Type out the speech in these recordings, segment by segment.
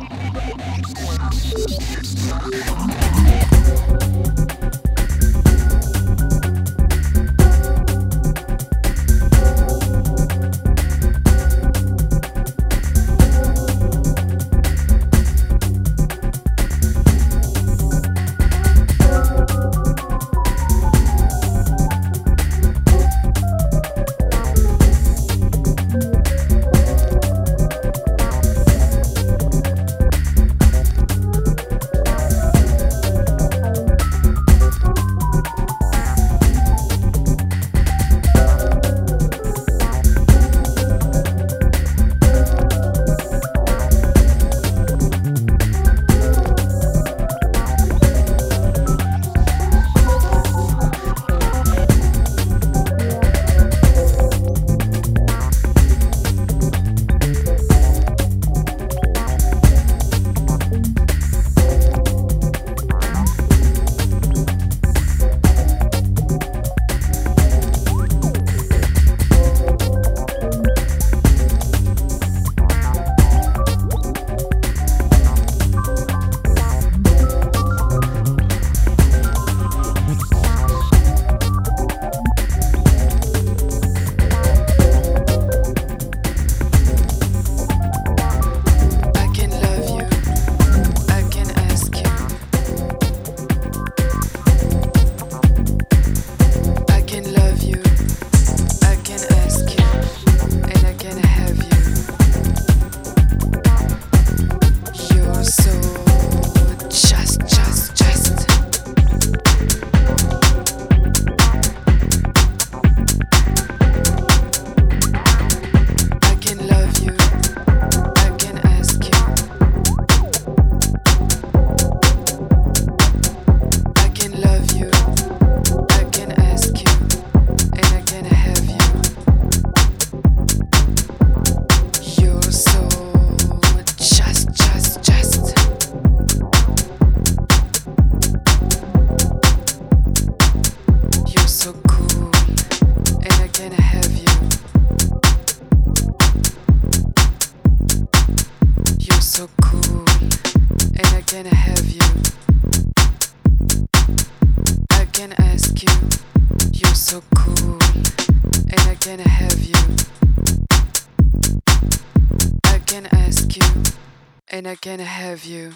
Thank you. not gonna have you.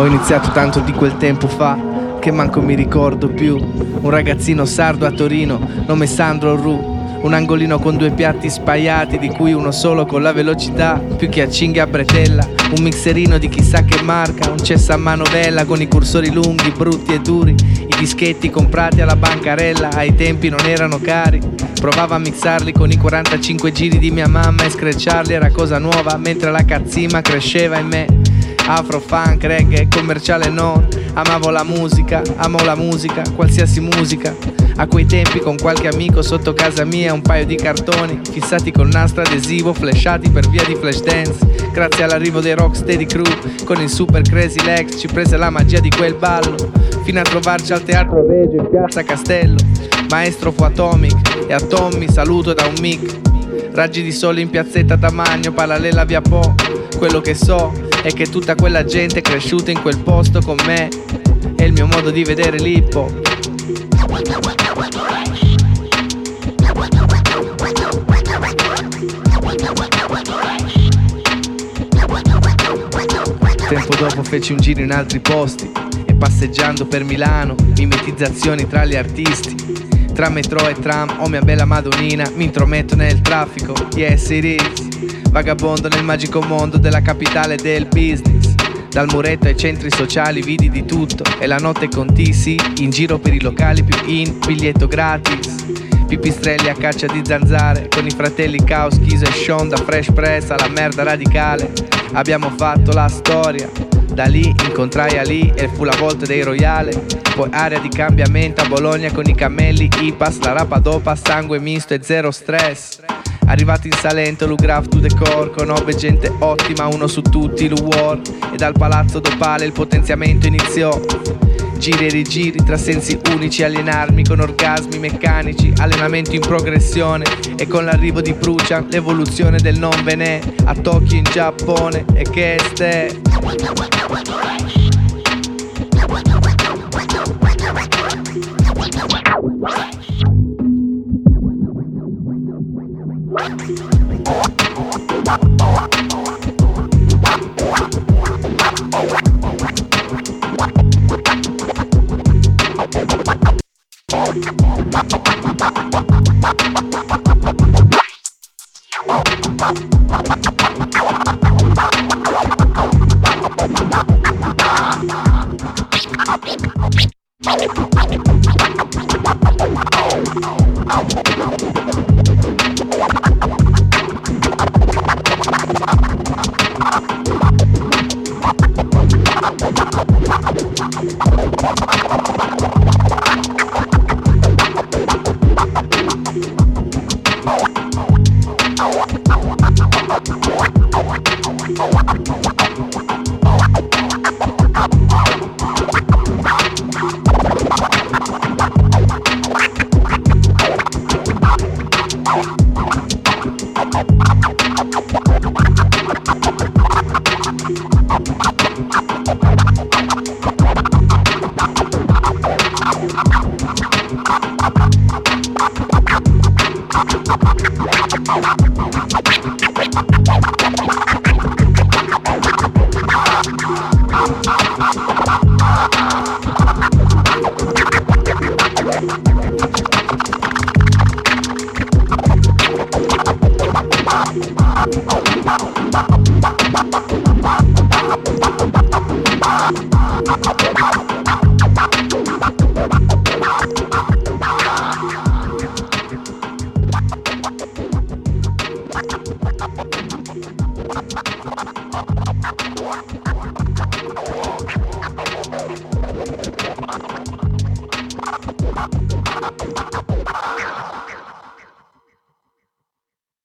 Ho iniziato tanto di quel tempo fa che manco mi ricordo più. Un ragazzino sardo a Torino, nome Sandro Ru. Un angolino con due piatti spaiati, di cui uno solo con la velocità, più che a cinghia a bretella. Un mixerino di chissà che marca, un cesso a manovella con i cursori lunghi, brutti e duri. I dischetti comprati alla bancarella, ai tempi non erano cari. Provavo a mixarli con i 45 giri di mia mamma e screcciarli era cosa nuova, mentre la cazzima cresceva in me afro, funk, reggae, commerciale non. Amavo la musica, amo la musica, qualsiasi musica. A quei tempi con qualche amico sotto casa mia un paio di cartoni fissati col nastro adesivo flashati per via di flash dance. Grazie all'arrivo dei Rocksteady Crew con il super crazy Lex ci prese la magia di quel ballo fino a trovarci al teatro Regio in piazza Castello Maestro fu Atomic e a Tommy saluto da un mic. Raggi di sole in piazzetta Tamagno, parallela via Po. Quello che so è che tutta quella gente è cresciuta in quel posto con me. È il mio modo di vedere l'ippo. Tempo dopo feci un giro in altri posti e passeggiando per Milano, mimetizzazioni tra gli artisti. Tra metro e tram, oh mia bella madonnina, mi intrometto nel traffico, yes it is. Vagabondo nel magico mondo della capitale del business. Dal muretto ai centri sociali vidi di tutto e la notte con TC in giro per i locali più in biglietto gratis. Pipistrelli a caccia di zanzare con i fratelli Caos, Chiso e Sean da Fresh Press alla merda radicale. Abbiamo fatto la storia. Da lì incontrai Ali e fu la volta dei Royale. Poi area di cambiamento a Bologna con i cammelli, Ipas, la rapa dopa, sangue misto e zero stress. Arrivati in Salento, Lugraf to the core Conobbe gente ottima, uno su tutti, Luwar E dal palazzo dopale il potenziamento iniziò. Giri e rigiri tra sensi unici, alienarmi con orgasmi meccanici, allenamento in progressione. E con l'arrivo di Prucia l'evoluzione del non venè. A Tokyo in Giappone e che ste. Oh, oh, oh.